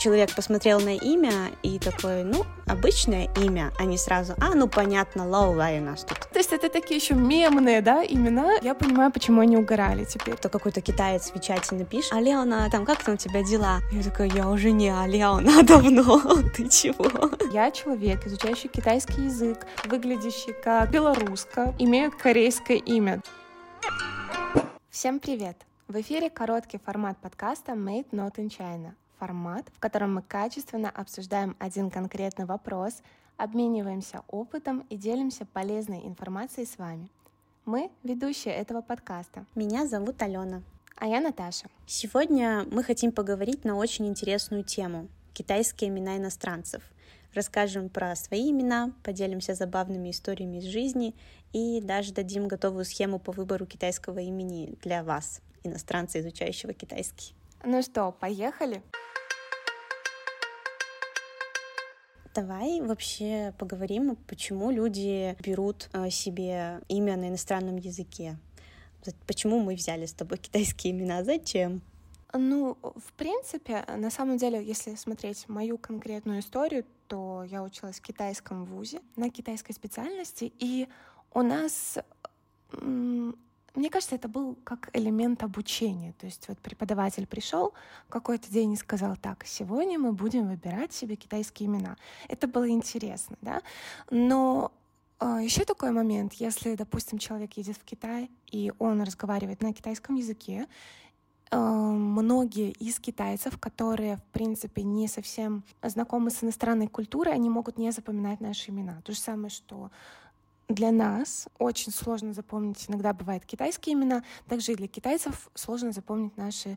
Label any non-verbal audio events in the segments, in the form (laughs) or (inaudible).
человек посмотрел на имя и такой, ну, обычное имя, а не сразу, а, ну, понятно, Лаулай у нас тут. То есть это такие еще мемные, да, имена? Я понимаю, почему они угорали теперь. То какой-то китаец в чате напишет, Алена, там, как там у тебя дела? Я такая, я уже не Алена (laughs) давно, ты чего? Я человек, изучающий китайский язык, выглядящий как белоруска, имею корейское имя. Всем привет! В эфире короткий формат подкаста Made Not in China. Формат, в котором мы качественно обсуждаем один конкретный вопрос, обмениваемся опытом и делимся полезной информацией с вами. Мы — ведущие этого подкаста. Меня зовут Алена. А я Наташа. Сегодня мы хотим поговорить на очень интересную тему — китайские имена иностранцев. Расскажем про свои имена, поделимся забавными историями из жизни и даже дадим готовую схему по выбору китайского имени для вас иностранца, изучающего китайский. Ну что, поехали? Давай вообще поговорим, почему люди берут э, себе имя на иностранном языке. Почему мы взяли с тобой (laughs) китайские имена? Зачем? Ну, в принципе, на самом деле, если смотреть мою конкретную историю, то я училась в китайском вузе на китайской специальности, и у нас мне кажется, это был как элемент обучения. То есть вот преподаватель пришел какой-то день и сказал, так, сегодня мы будем выбирать себе китайские имена. Это было интересно, да? Но э, еще такой момент, если, допустим, человек едет в Китай, и он разговаривает на китайском языке, э, многие из китайцев, которые, в принципе, не совсем знакомы с иностранной культурой, они могут не запоминать наши имена. То же самое, что для нас очень сложно запомнить, иногда бывают китайские имена, также и для китайцев сложно запомнить наши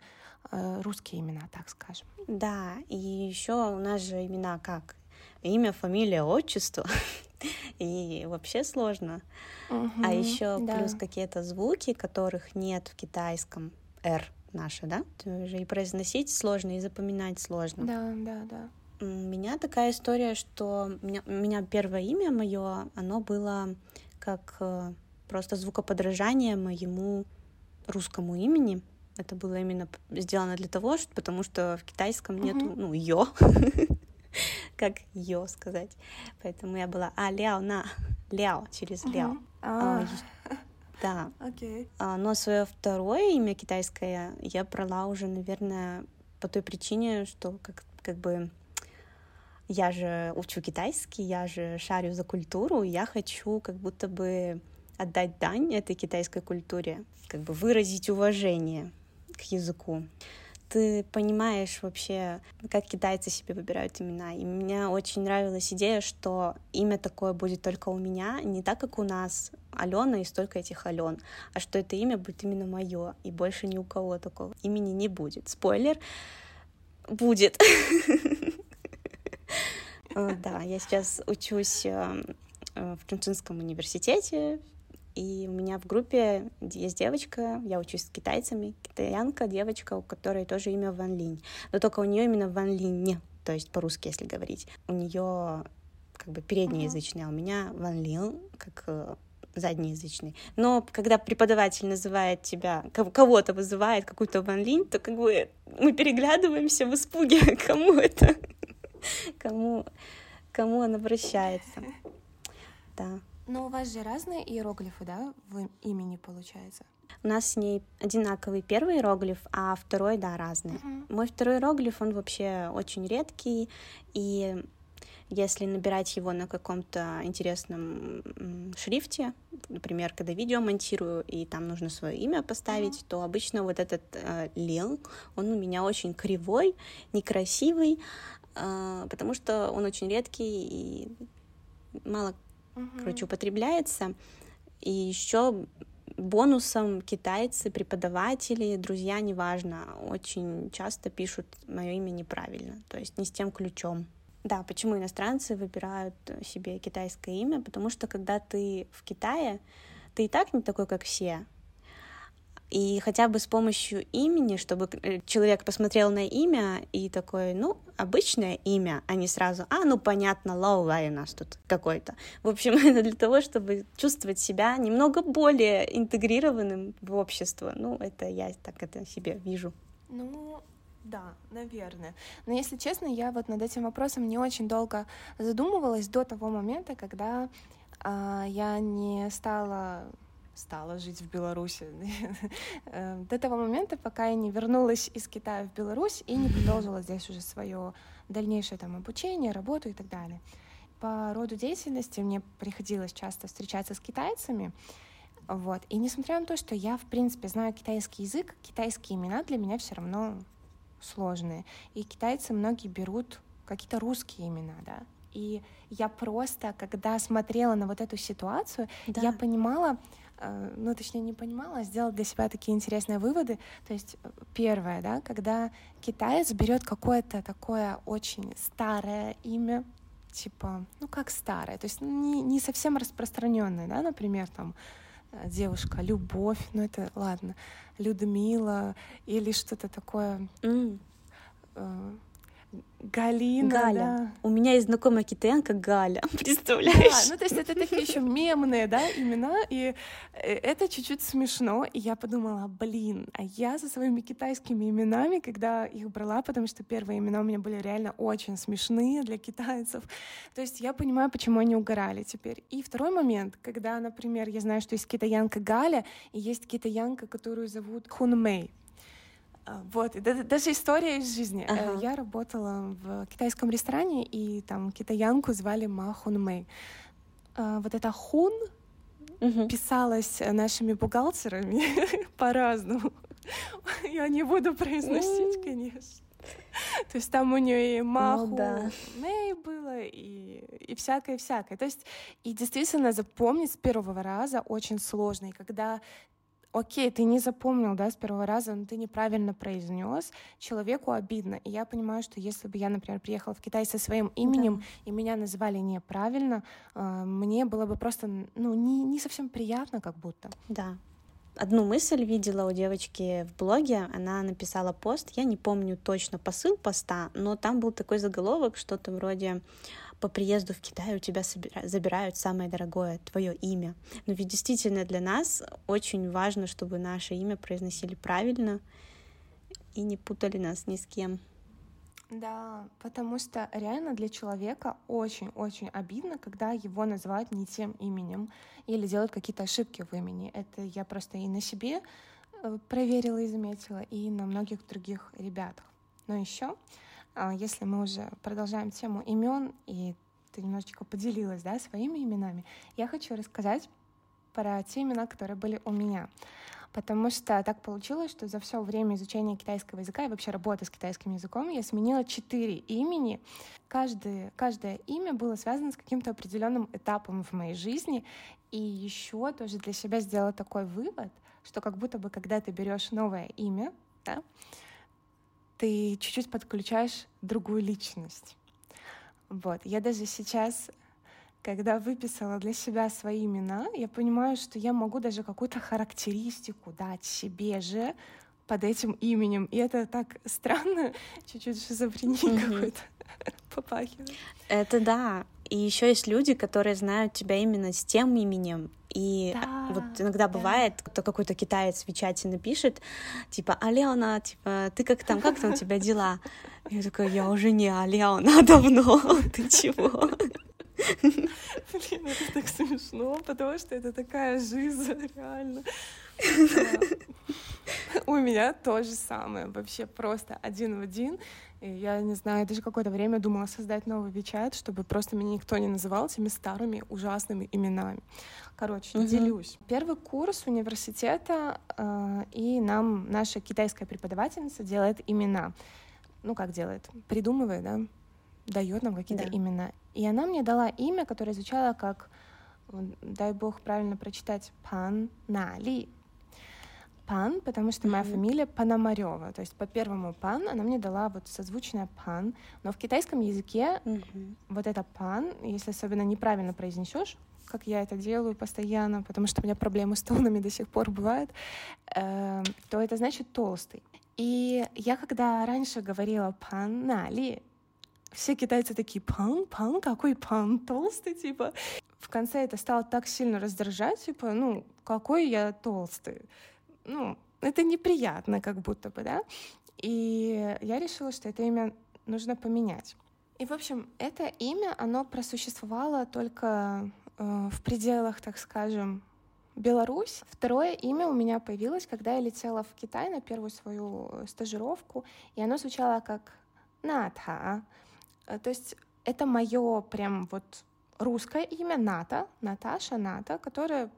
э, русские имена, так скажем. Да, и еще у нас же имена как имя, фамилия, отчество. (laughs) И вообще сложно. Угу, а еще да. плюс какие-то звуки, которых нет в китайском R наши, да? И произносить сложно, и запоминать сложно. Да, да, да. У меня такая история, что у меня, у меня первое имя мое, оно было как э, просто звукоподражание моему русскому имени. Это было именно сделано для того, что, потому что в китайском нету, mm-hmm. ну, ё, (laughs) как ё сказать. Поэтому я была а ляо на ляо через ляо. А, да. Okay. А, но свое второе имя китайское я брала уже, наверное, по той причине, что как, как бы я же учу китайский, я же шарю за культуру, я хочу как будто бы отдать дань этой китайской культуре, как бы выразить уважение к языку. Ты понимаешь вообще, как китайцы себе выбирают имена. И мне очень нравилась идея, что имя такое будет только у меня, не так, как у нас Алена и столько этих Ален, а что это имя будет именно мое, и больше ни у кого такого имени не будет. Спойлер, будет. (laughs) Э, да, я сейчас учусь э, э, в Чунцинском университете, и у меня в группе есть девочка, я учусь с китайцами, китаянка, девочка, у которой тоже имя Ван Линь. Но только у нее именно Ван Линь, то есть по-русски, если говорить. У нее как бы переднеязычный, а у меня Ван Линь, как заднеязычный. Но когда преподаватель называет тебя, кого-то вызывает какую-то Ван Линь, то как бы мы переглядываемся в испуге, (laughs) кому это (laughs) кому, кому он обращается. (laughs) Да. Но у вас же разные иероглифы, да, в имени получается? У нас с ней одинаковый первый иероглиф, а второй, да, разный. Uh-huh. Мой второй иероглиф, он вообще очень редкий, и если набирать его на каком-то интересном шрифте, например, когда видео монтирую, и там нужно свое имя поставить, uh-huh. то обычно вот этот э, лил, он у меня очень кривой, некрасивый, потому что он очень редкий и мало, угу. короче, употребляется. И еще бонусом китайцы, преподаватели, друзья, неважно, очень часто пишут мое имя неправильно, то есть не с тем ключом. Да, почему иностранцы выбирают себе китайское имя? Потому что когда ты в Китае, ты и так не такой, как все. И хотя бы с помощью имени, чтобы э, человек посмотрел на имя и такой, ну, обычное имя, а не сразу, а, ну, понятно, Лаулай у нас тут какой-то. В общем, (laughs) это для того, чтобы чувствовать себя немного более интегрированным в общество. Ну, это я так это себе вижу. Ну, Да, наверное. Но если честно, я вот над этим вопросом не очень долго задумывалась до того момента, когда а, я не стала стала жить в Беларуси. (laughs) Э, до того момента, пока я не вернулась из Китая в Беларусь и не продолжила здесь уже свое дальнейшее там обучение, работу и так далее. По роду деятельности мне приходилось часто встречаться с китайцами, вот. И несмотря на то, что я, в принципе, знаю китайский язык, китайские имена для меня все равно сложные. И китайцы многие берут какие-то русские имена, да. И я просто, когда смотрела на вот эту ситуацию, да. я понимала, ну, точнее, не понимала, а сделала для себя такие интересные выводы. То есть, э, первое, да, когда китаец берет какое-то такое очень старое имя, типа, ну, как старое, то есть не, не совсем распространенное, да, например, там, э, девушка, любовь, ну это ладно, Людмила или что-то такое. Mm. Галина, Галя. Да. У меня есть знакомая китаянка Галя, (laughs) представляешь? Да, ну то есть это такие еще мемные, да, имена, и э, это чуть-чуть смешно, и я подумала, блин, а я со своими китайскими именами, когда их брала, потому что первые имена у меня были реально очень смешные для китайцев, то есть я понимаю, почему они угорали теперь. И второй момент, когда, например, я знаю, что есть китаянка Галя, и есть китаянка, которую зовут Хун Мэй, а, вот, это даже история из жизни. Э, ага. Я работала в китайском ресторане, и там китаянку звали Ма Хун Мэй. А, вот эта Хун угу. писалась нашими бухгалтерами (laughs) по-разному. (laughs) Я не буду произносить, конечно. (laughs) То есть там у нее и Маху ну, да. Мэй было, и, и всякое-всякое. То есть и действительно запомнить с первого раза очень сложно. И когда окей, ты не запомнил, да, с первого раза, но ты неправильно произнес, человеку обидно. И я понимаю, что если бы я, например, приехала в Китай со своим именем, да. и меня называли неправильно, э, мне было бы просто, ну, не, не совсем приятно, как будто. Да. Одну мысль видела у девочки в блоге, она написала пост, я не помню точно посыл поста, но там был такой заголовок, что-то вроде по приезду в Китай у тебя забирают самое дорогое твое имя. Но ведь действительно для нас очень важно, чтобы наше имя произносили правильно и не путали нас ни с кем. Да, потому что реально для человека очень-очень обидно, когда его называют не тем именем или делают какие-то ошибки в имени. Это я просто и на себе э, проверила и заметила, и на многих других ребятах. Но еще если мы уже продолжаем тему имен, и ты немножечко поделилась да, своими именами, я хочу рассказать про те имена, которые были у меня. Потому что так получилось, что за все время изучения китайского языка и вообще работы с китайским языком я сменила четыре имени. Каждое, каждое имя было связано с каким-то определенным этапом в моей жизни. И еще тоже для себя сделала такой вывод, что как будто бы когда ты берешь новое имя, да, ты чуть-чуть подключаешь другую личность. Вот. Я даже сейчас, когда выписала для себя свои имена, я понимаю, что я могу даже какую-то характеристику дать себе же под этим именем. И это так странно, (laughs) чуть-чуть шизофрения mm-hmm. какой-то (laughs) попахивает. Это да. И еще есть люди, которые знают тебя именно с тем именем, и да, вот иногда да. бывает, кто какой-то китаец в чате напишет, типа, Алена, типа, ты как там, как там у тебя дела? Я такая, я уже не Алена давно, (laughs) ты чего? Блин, это так смешно, потому что это такая жизнь, (laughs) реально. (laughs) (laughs) У меня то же самое, вообще просто один в один. И я не знаю, даже какое-то время думала создать новый Вичат, чтобы просто меня никто не называл теми старыми ужасными именами. Короче, угу. делюсь. Первый курс университета, э, и нам наша китайская преподавательница делает имена. Ну, как делает? Придумывает, да? Дает нам какие-то да. имена. И она мне дала имя, которое звучало как, дай бог правильно прочитать, Пан Нали. Пан, потому что моя mm-hmm. фамилия Панамарева. То есть по первому Пан она мне дала вот созвучное Пан. Но в китайском языке mm-hmm. вот это Пан, если особенно неправильно произнесешь, как я это делаю постоянно, потому что у меня проблемы с тонами до сих пор бывают, э, то это значит толстый. И я когда раньше говорила пан нали, все китайцы такие, пан, пан, какой пан, толстый, типа. В конце это стало так сильно раздражать, типа, ну, какой я толстый ну, это неприятно как будто бы, да. И я решила, что это имя нужно поменять. И, в общем, это имя, оно просуществовало только э, в пределах, так скажем, Беларусь. Второе имя у меня появилось, когда я летела в Китай на первую свою э, стажировку, и оно звучало как Ната. Э, то есть это мое прям вот русское имя Ната, Наташа Ната, которое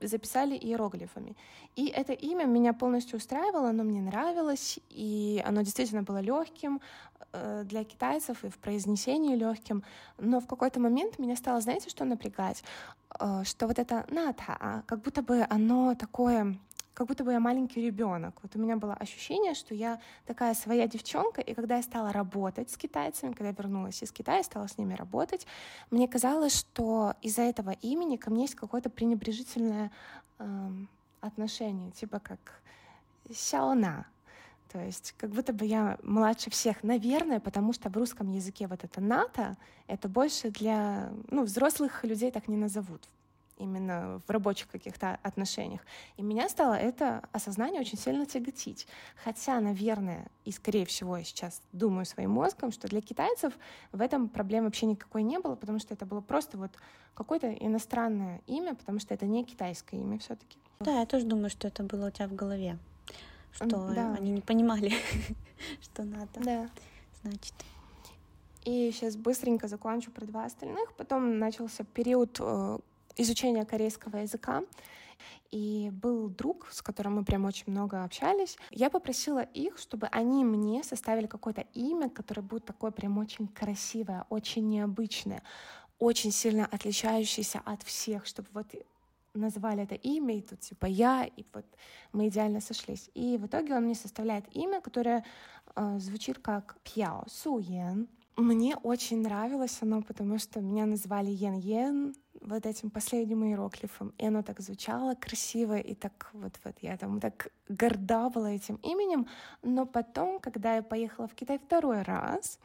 записали иероглифами. И это имя меня полностью устраивало, оно мне нравилось, и оно действительно было легким э, для китайцев и в произнесении легким. Но в какой-то момент меня стало, знаете, что напрягать? Э, что вот это ната, а как будто бы оно такое как будто бы я маленький ребенок. Вот у меня было ощущение, что я такая своя девчонка, и когда я стала работать с китайцами, когда я вернулась из Китая, стала с ними работать, мне казалось, что из-за этого имени ко мне есть какое-то пренебрежительное э, отношение, типа как Сяона, то есть как будто бы я младше всех, наверное, потому что в русском языке вот это НАТО, это больше для, ну, взрослых людей так не назовут именно в рабочих каких-то отношениях. И меня стало это осознание очень сильно тяготить. Хотя, наверное, и скорее всего я сейчас думаю своим мозгом, что для китайцев в этом проблем вообще никакой не было, потому что это было просто вот какое-то иностранное имя, потому что это не китайское имя все таки Да, я тоже думаю, что это было у тебя в голове, что да. они не понимали, (laughs) что надо. Да. Значит. И сейчас быстренько закончу про два остальных. Потом начался период э, изучения корейского языка. И был друг, с которым мы прям очень много общались. Я попросила их, чтобы они мне составили какое-то имя, которое будет такое прям очень красивое, очень необычное, очень сильно отличающееся от всех, чтобы вот назвали это имя, и тут типа я, и вот мы идеально сошлись. И в итоге он мне составляет имя, которое э, звучит как Пьяо Суен. Мне очень нравилось оно, потому что меня называли Йен-Йен, вот этим последним иероглифом. И оно так звучало красиво, и так вот, вот я там так горда была этим именем. Но потом, когда я поехала в Китай второй раз,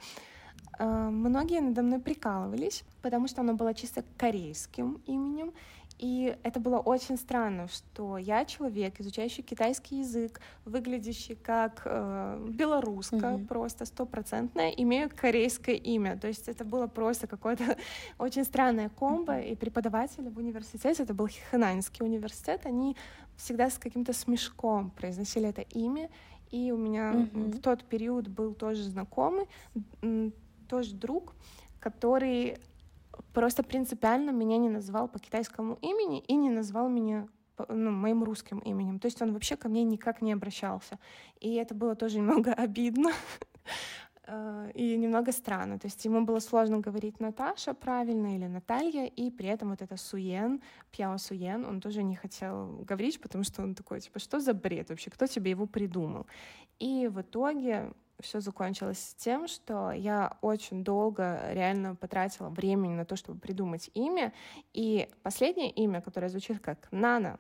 э, многие надо мной прикалывались, потому что оно было чисто корейским именем, и это было очень странно, что я человек, изучающий китайский язык, выглядящий как э, белоруска, mm-hmm. просто стопроцентная, имею корейское имя. То есть это было просто какое-то (laughs) очень странное комбо. Mm-hmm. И преподаватели в университете, это был Хэнаньский университет, они всегда с каким-то смешком произносили это имя. И у меня mm-hmm. в тот период был тоже знакомый, тоже друг, который просто принципиально меня не назвал по китайскому имени и не назвал меня ну, моим русским именем. То есть он вообще ко мне никак не обращался. И это было тоже немного (laughs) обидно э, и немного странно. То есть ему было сложно говорить Наташа правильно или Наталья, и при этом вот это Суен, Пьяо Суен, он тоже не хотел говорить, потому что он такой, типа, что за бред вообще, кто тебе его придумал? И в итоге все закончилось тем, что я очень долго реально потратила времени на то, чтобы придумать имя. И последнее имя, которое звучит как Нана,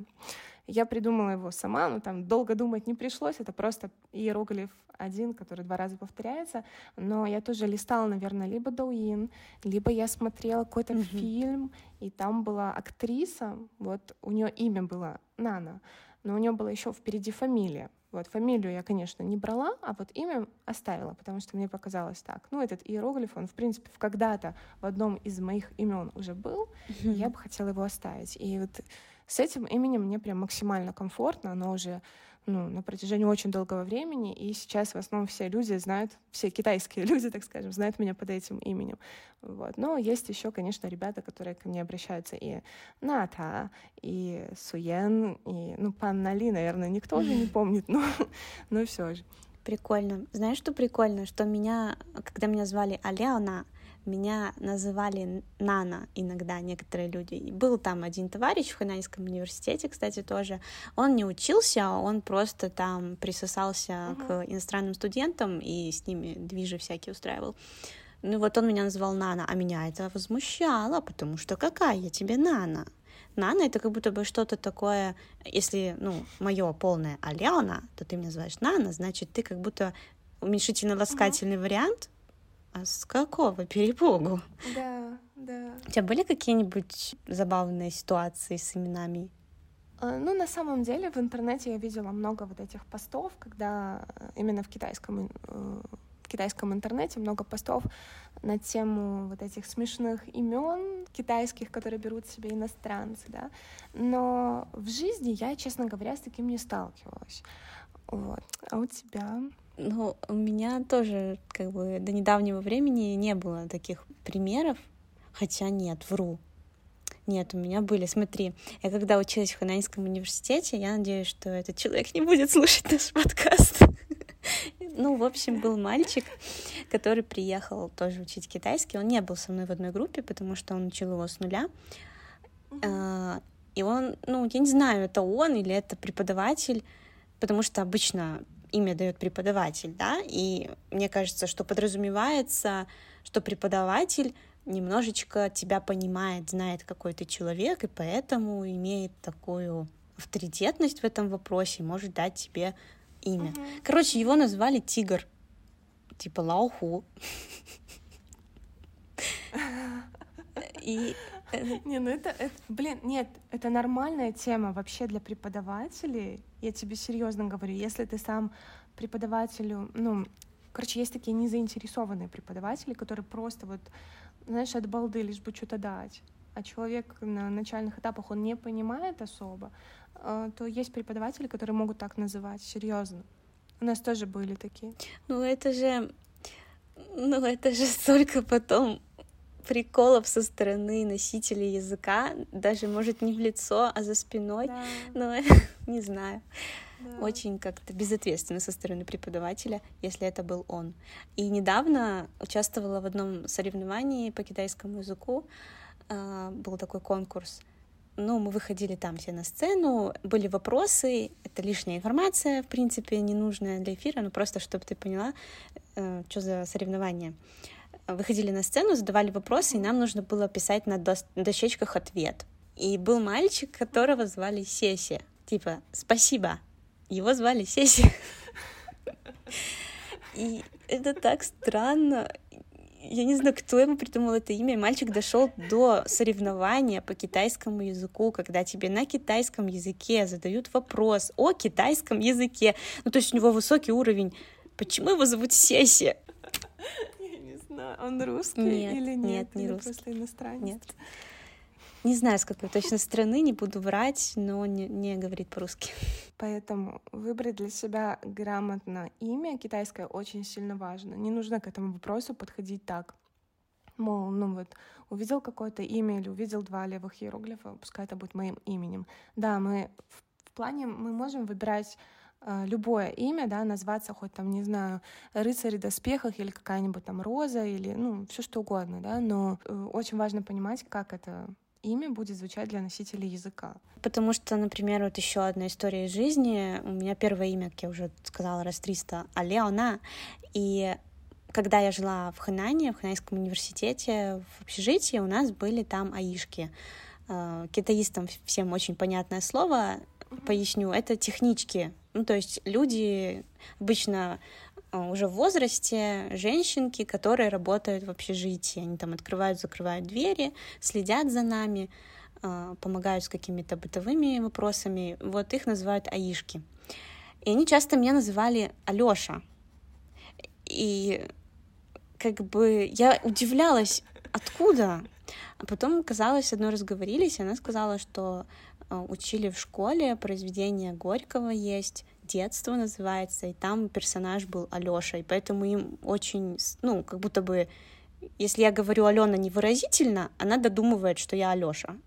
я придумала его сама, но там долго думать не пришлось. Это просто иероглиф один, который два раза повторяется. Но я тоже листала, наверное, либо Доуин, либо я смотрела какой-то mm-hmm. фильм, и там была актриса, вот у нее имя было Нана, но у нее была еще впереди фамилия. Вот, фамилию я, конечно, не брала, а вот имя оставила, потому что мне показалось так. Ну, этот иероглиф, он, в принципе, когда-то в одном из моих имен уже был, mm-hmm. и я бы хотела его оставить. И вот с этим именем мне прям максимально комфортно, оно уже ну, на протяжении очень долгого времени, и сейчас в основном все люди знают, все китайские (laughs) люди, так скажем, знают меня под этим именем. Вот. Но есть еще, конечно, ребята, которые ко мне обращаются и Ната, и Суен, и, ну, Панна Ли, наверное, никто уже не (laughs) помнит, но, но все же. Прикольно. Знаешь, что прикольно? Что меня, когда меня звали Алеона, меня называли Нана иногда некоторые люди. И был там один товарищ в Хананьском университете, кстати, тоже. Он не учился, он просто там присосался uh-huh. к иностранным студентам и с ними движи всякие устраивал. Ну вот он меня называл Нана, а меня это возмущало, потому что какая я тебе Нана? Нана это как будто бы что-то такое, если, ну, мое полное Алена, то ты меня называешь Нана, значит, ты как будто уменьшительно-ласкательный uh-huh. вариант а с какого перепугу? Да, да. У тебя были какие-нибудь забавные ситуации с именами? Э, ну, на самом деле, в интернете я видела много вот этих постов, когда э, именно в китайском, э, в китайском интернете много постов на тему вот этих смешных имен китайских, которые берут себе иностранцы, да. Но в жизни я, честно говоря, с таким не сталкивалась. Вот. А у тебя? Ну, у меня тоже, как бы, до недавнего времени не было таких примеров, хотя нет, вру. Нет, у меня были. Смотри, я когда училась в Хананьском университете, я надеюсь, что этот человек не будет слушать наш подкаст. (laughs) Ну, в общем, был мальчик, который приехал тоже учить китайский. Он не был со мной в одной группе, потому что он учил его с нуля. А, и он, ну, я не знаю, это он или это преподаватель, потому что обычно имя дает преподаватель, да, и мне кажется, что подразумевается, что преподаватель немножечко тебя понимает, знает, какой ты человек, и поэтому имеет такую авторитетность в этом вопросе, может дать тебе имя. Угу. Короче, его назвали Тигр, типа Лауху. (laughs) И (laughs) не, ну это, это, блин, нет, это нормальная тема вообще для преподавателей. Я тебе серьезно говорю, если ты сам преподавателю, ну, короче, есть такие незаинтересованные преподаватели, которые просто вот знаешь, от балды, лишь бы что-то дать, а человек на начальных этапах, он не понимает особо, э, то есть преподаватели, которые могут так называть, серьезно. У нас тоже были такие. Ну это же, ну это же (laughs) столько потом приколов со стороны носителей языка, даже, может, не в лицо, а за спиной, да. но (laughs) не знаю да. очень как-то безответственно со стороны преподавателя, если это был он. И недавно участвовала в одном соревновании по китайскому языку, а, был такой конкурс. Ну, мы выходили там все на сцену, были вопросы, это лишняя информация, в принципе, ненужная для эфира, но просто чтобы ты поняла, э, что за соревнование. Выходили на сцену, задавали вопросы, и нам нужно было писать на дощечках ответ. И был мальчик, которого звали Сеси. Типа, спасибо, его звали Сеси. И это так странно. Я не знаю, кто ему придумал это имя. Мальчик дошел до соревнования по китайскому языку, когда тебе на китайском языке задают вопрос о китайском языке. Ну, то есть у него высокий уровень. Почему его зовут Сеси? Знаю, он русский нет, или нет? Нет, не русский. Просто иностранец. Нет. Не знаю, с какой точно страны, не буду врать, но не, не говорит по-русски. Поэтому выбрать для себя грамотно имя китайское очень сильно важно. Не нужно к этому вопросу подходить так. Мол, ну вот, увидел какое-то имя или увидел два левых иероглифа, пускай это будет моим именем. Да, мы в, плане мы можем выбирать любое имя, да, назваться хоть там, не знаю, рыцарь в доспехах или какая-нибудь там роза или, ну, все что угодно, да, но э, очень важно понимать, как это имя будет звучать для носителей языка. Потому что, например, вот еще одна история из жизни. У меня первое имя, как я уже сказала раз 300, Алеона. И когда я жила в Ханане, в Ханайском университете, в общежитии, у нас были там аишки. Э, китаистам всем очень понятное слово, поясню, это технички. Ну, то есть люди обычно а, уже в возрасте женщинки, которые работают в общежитии. Они там открывают, закрывают двери, следят за нами, а, помогают с какими-то бытовыми вопросами. Вот их называют аишки. И они часто меня называли Алёша. И как бы я удивлялась, откуда. А потом, казалось, одной разговорились, и она сказала, что учили в школе, произведение Горького есть, детство называется, и там персонаж был Алёша, и поэтому им очень, ну, как будто бы, если я говорю Алена невыразительно, она додумывает, что я Алёша,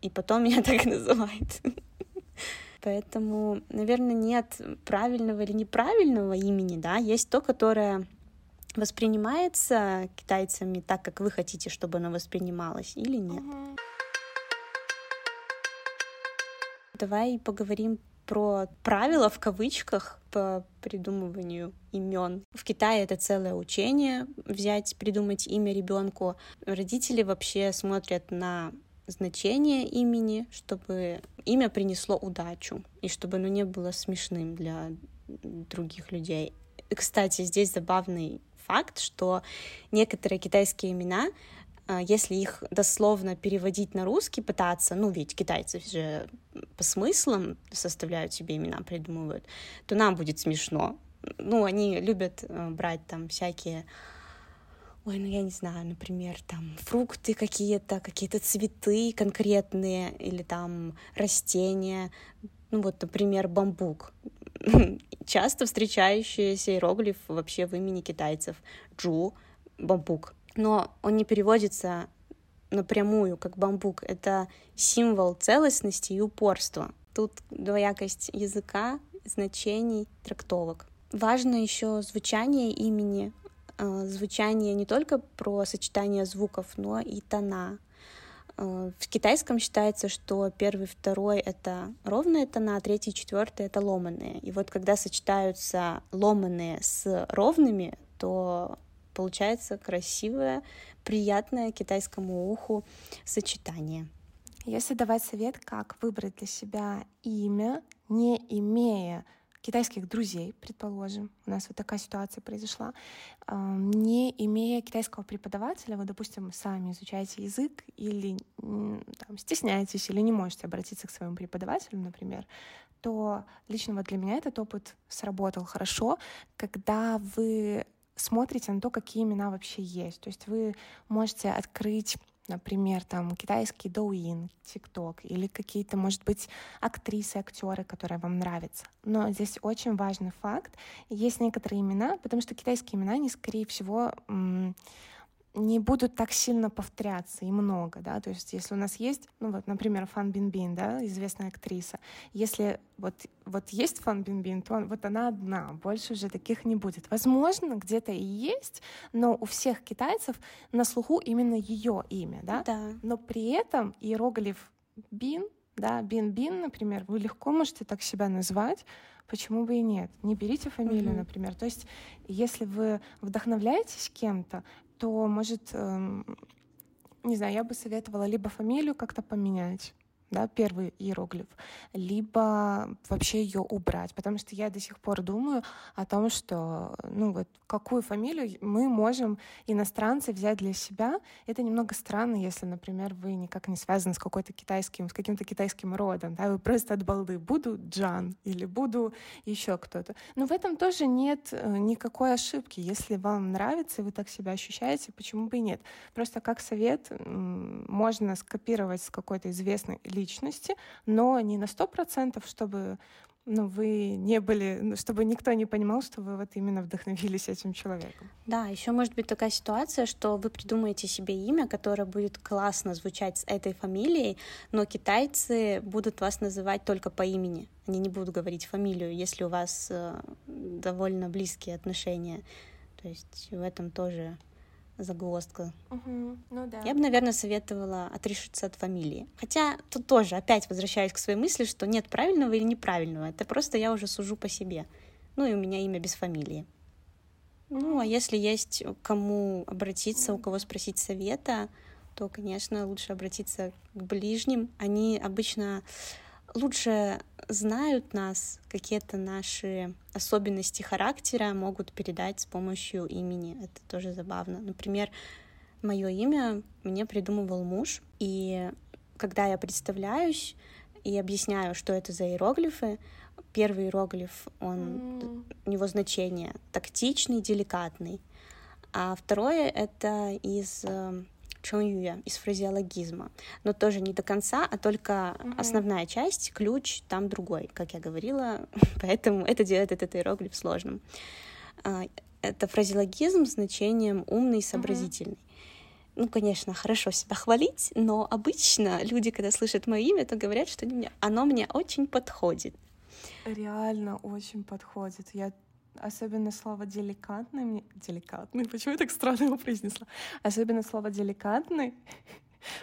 и потом меня (laughs) так называет. Поэтому, наверное, нет правильного или неправильного имени, да, есть то, которое воспринимается китайцами так, как вы хотите, чтобы оно воспринималось, или нет. Давай поговорим про правила в кавычках по придумыванию имен. В Китае это целое учение взять, придумать имя ребенку. Родители вообще смотрят на значение имени, чтобы имя принесло удачу и чтобы оно не было смешным для других людей. И, кстати, здесь забавный факт, что некоторые китайские имена если их дословно переводить на русский, пытаться, ну ведь китайцы же по смыслам составляют себе имена, придумывают, то нам будет смешно. Ну, они любят э, брать там всякие Ой, ну я не знаю, например, там фрукты какие-то, какие-то цветы конкретные или там растения. Ну вот, например, бамбук. (laughs) Часто встречающийся иероглиф вообще в имени китайцев. Джу, бамбук. Но он не переводится напрямую, как бамбук. Это символ целостности и упорства. Тут двоякость языка, значений, трактовок. Важно еще звучание имени. А, звучание не только про сочетание звуков, но и тона. А, в китайском считается, что первый, второй — это ровные тона, а третий, четвертый — это ломаные. И вот когда сочетаются ломаные с ровными, то получается красивое, приятное китайскому уху сочетание. Если давать совет, как выбрать для себя имя, не имея китайских друзей, предположим, у нас вот такая ситуация произошла, не имея китайского преподавателя, вы, допустим, сами изучаете язык или там, стесняетесь или не можете обратиться к своему преподавателю, например, то лично вот для меня этот опыт сработал хорошо, когда вы смотрите на то, какие имена вообще есть. То есть вы можете открыть например, там китайский доуин, тикток или какие-то, может быть, актрисы, актеры, которые вам нравятся. Но здесь очень важный факт. Есть некоторые имена, потому что китайские имена, они, скорее всего, не будут так сильно повторяться и много, да, то есть если у нас есть, ну вот, например, Фан Бин Бин, да, известная актриса, если вот, вот есть Фан Бин Бин, то вот она одна, больше уже таких не будет. Возможно, где-то и есть, но у всех китайцев на слуху именно ее имя, да, да. но при этом иероглиф Бин, да, Бин Бин, например, вы легко можете так себя назвать, почему бы и нет? Не берите фамилию, mm-hmm. например. То есть, если вы вдохновляетесь кем-то, то, может, эм, не знаю, я бы советовала либо фамилию как-то поменять, да, первый иероглиф, либо вообще ее убрать, потому что я до сих пор думаю о том, что, ну вот, какую фамилию мы можем иностранцы взять для себя. Это немного странно, если, например, вы никак не связаны с какой-то китайским, с каким-то китайским родом, да, вы просто от балды буду Джан или буду еще кто-то. Но в этом тоже нет э, никакой ошибки. Если вам нравится, и вы так себя ощущаете, почему бы и нет? Просто как совет можно скопировать с какой-то известной личности, но не на сто процентов, чтобы ну, вы не были, ну, чтобы никто не понимал, что вы вот именно вдохновились этим человеком. Да, еще может быть такая ситуация, что вы придумаете себе имя, которое будет классно звучать с этой фамилией, но китайцы будут вас называть только по имени. Они не будут говорить фамилию, если у вас э, довольно близкие отношения. То есть в этом тоже загвоздка. Угу. Ну да. Я бы, наверное, советовала отрешиться от фамилии. Хотя тут тоже опять возвращаюсь к своей мысли, что нет правильного или неправильного. Это просто я уже сужу по себе. Ну и у меня имя без фамилии. Ну, а если есть кому обратиться, у кого спросить совета, то, конечно, лучше обратиться к ближним. Они обычно лучше знают нас, какие-то наши особенности характера могут передать с помощью имени. Это тоже забавно. Например, мое имя мне придумывал муж, и когда я представляюсь и объясняю, что это за иероглифы, первый иероглиф, он, mm. у него значение тактичный, деликатный, а второе — это из э, чонюя из фразеологизма, но тоже не до конца, а только угу. основная часть, ключ там другой, как я говорила, (laughs) поэтому это делает этот иероглиф сложным. А, это фразеологизм с значением умный и сообразительный. Угу. Ну, конечно, хорошо себя хвалить, но обычно люди, когда слышат мое имя, то говорят, что оно мне очень подходит. Реально очень подходит. Я Особенно слово деликатный. Мне... Деликатный. Почему я так странно его произнесла? Особенно слово деликатный.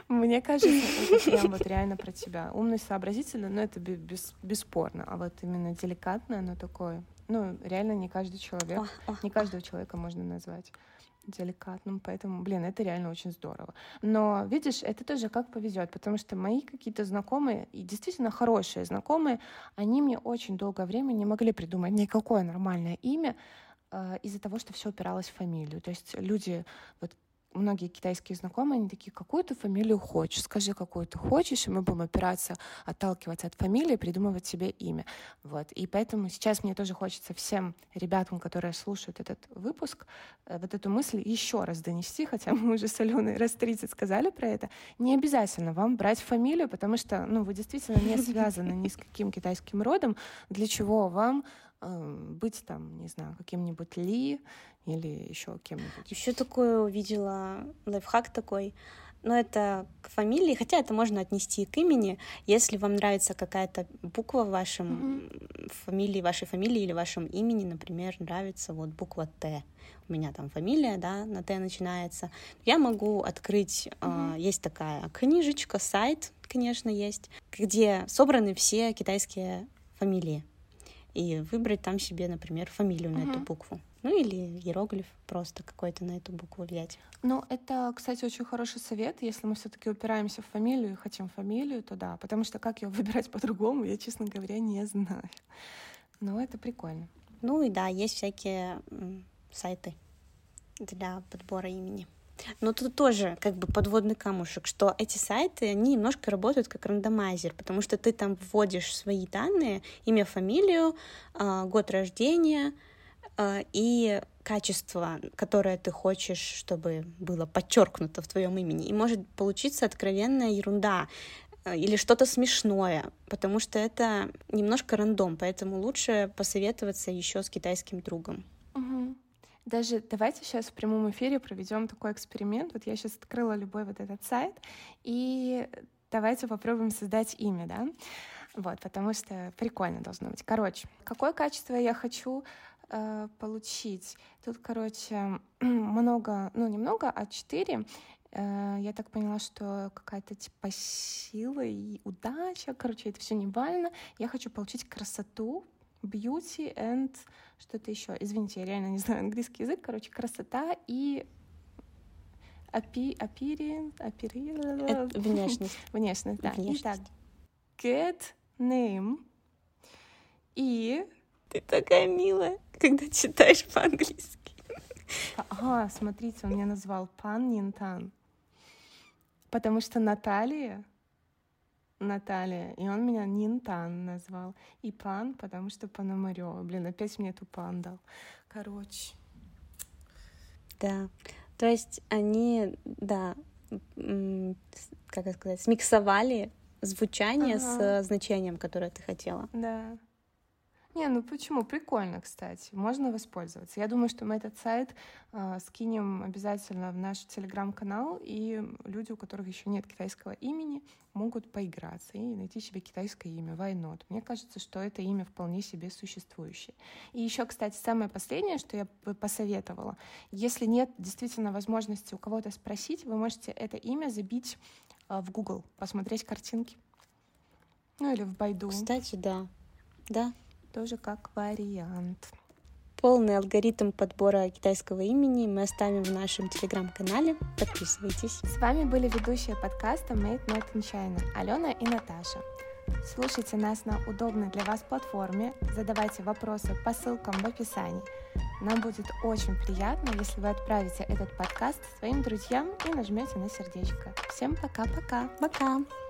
Мне кажется, это прям вот реально про тебя. Умный, сообразительный, но это без, бесспорно. А вот именно деликатное, оно такое. Ну, реально не каждый человек, не каждого человека можно назвать деликатным, поэтому, блин, это реально очень здорово. Но, видишь, это тоже как повезет, потому что мои какие-то знакомые, и действительно хорошие знакомые, они мне очень долгое время не могли придумать никакое нормальное имя э, из-за того, что все упиралось в фамилию. То есть люди вот многие китайские знакомые, они такие, какую ты фамилию хочешь, скажи, какую ты хочешь, и мы будем опираться, отталкиваться от фамилии, придумывать себе имя. Вот. И поэтому сейчас мне тоже хочется всем ребятам, которые слушают этот выпуск, э, вот эту мысль еще раз донести, хотя (laughs) мы уже с Аленой раз 30 сказали про это. Не обязательно вам брать фамилию, потому что ну, вы действительно не (laughs) связаны ни с каким китайским родом, для чего вам быть там, не знаю, каким-нибудь Ли или еще кем-нибудь. Еще такое увидела лайфхак такой. Но это к фамилии, хотя это можно отнести к имени, если вам нравится какая-то буква в вашем mm-hmm. фамилии, вашей фамилии или вашем имени, например, нравится вот буква Т. У меня там фамилия, да, на Т начинается. Я могу открыть, mm-hmm. э, есть такая книжечка, сайт, конечно, есть, где собраны все китайские фамилии и выбрать там себе, например, фамилию uh-huh. на эту букву. Ну или иероглиф просто какой-то на эту букву взять. Ну, это, кстати, очень хороший совет, если мы все-таки упираемся в фамилию и хотим фамилию, то да. Потому что как ее выбирать (laughs) по-другому, я, честно говоря, не знаю. Но это прикольно. Ну и да, есть всякие сайты для подбора имени. Но тут тоже как бы подводный камушек, что эти сайты, они немножко работают как рандомайзер, потому что ты там вводишь свои данные, имя, фамилию, а, год рождения а, и качество, которое ты хочешь, чтобы было подчеркнуто в твоем имени. И может получиться откровенная ерунда а, или что-то смешное, потому что это немножко рандом, поэтому лучше посоветоваться еще с китайским другом. Угу. Даже давайте сейчас в прямом эфире проведем такой эксперимент. Вот я сейчас открыла любой вот этот сайт, и давайте попробуем создать имя, да? Вот, потому что прикольно должно быть. Короче, какое качество я хочу э, получить? Тут, короче, (clears throat) много, ну, немного, а четыре. Э, я так поняла, что какая-то типа сила и удача. Короче, это все не. Я хочу получить красоту, beauty and что-то еще. Извините, я реально не знаю английский язык. Короче, красота и апи, апири, апири... Это (laughs) внешность. Внешность, да. Внешность. Итак, get name и... Ты такая милая, когда читаешь по-английски. Ага, смотрите, он меня назвал Пан Нинтан. Потому что Наталья Наталья, и он меня Нинтан назвал. И Пан, потому что Пономарёва. Блин, опять мне эту Пан дал. Короче. Да. То есть они, да, как сказать, смиксовали звучание ага. с значением, которое ты хотела. Да. Не, ну почему? Прикольно, кстати. Можно воспользоваться. Я думаю, что мы этот сайт э, скинем обязательно в наш телеграм-канал, и люди, у которых еще нет китайского имени, могут поиграться и найти себе китайское имя. Why not? Мне кажется, что это имя вполне себе существующее. И еще, кстати, самое последнее, что я бы посоветовала. Если нет действительно возможности у кого-то спросить, вы можете это имя забить э, в Google, посмотреть картинки. Ну или в Байду. Кстати, да. Да, тоже как вариант. Полный алгоритм подбора китайского имени мы оставим в нашем телеграм-канале. Подписывайтесь. С вами были ведущие подкаста Made Not in China Алена и Наташа. Слушайте нас на удобной для вас платформе, задавайте вопросы по ссылкам в описании. Нам будет очень приятно, если вы отправите этот подкаст своим друзьям и нажмете на сердечко. Всем пока-пока. Пока! -пока. пока.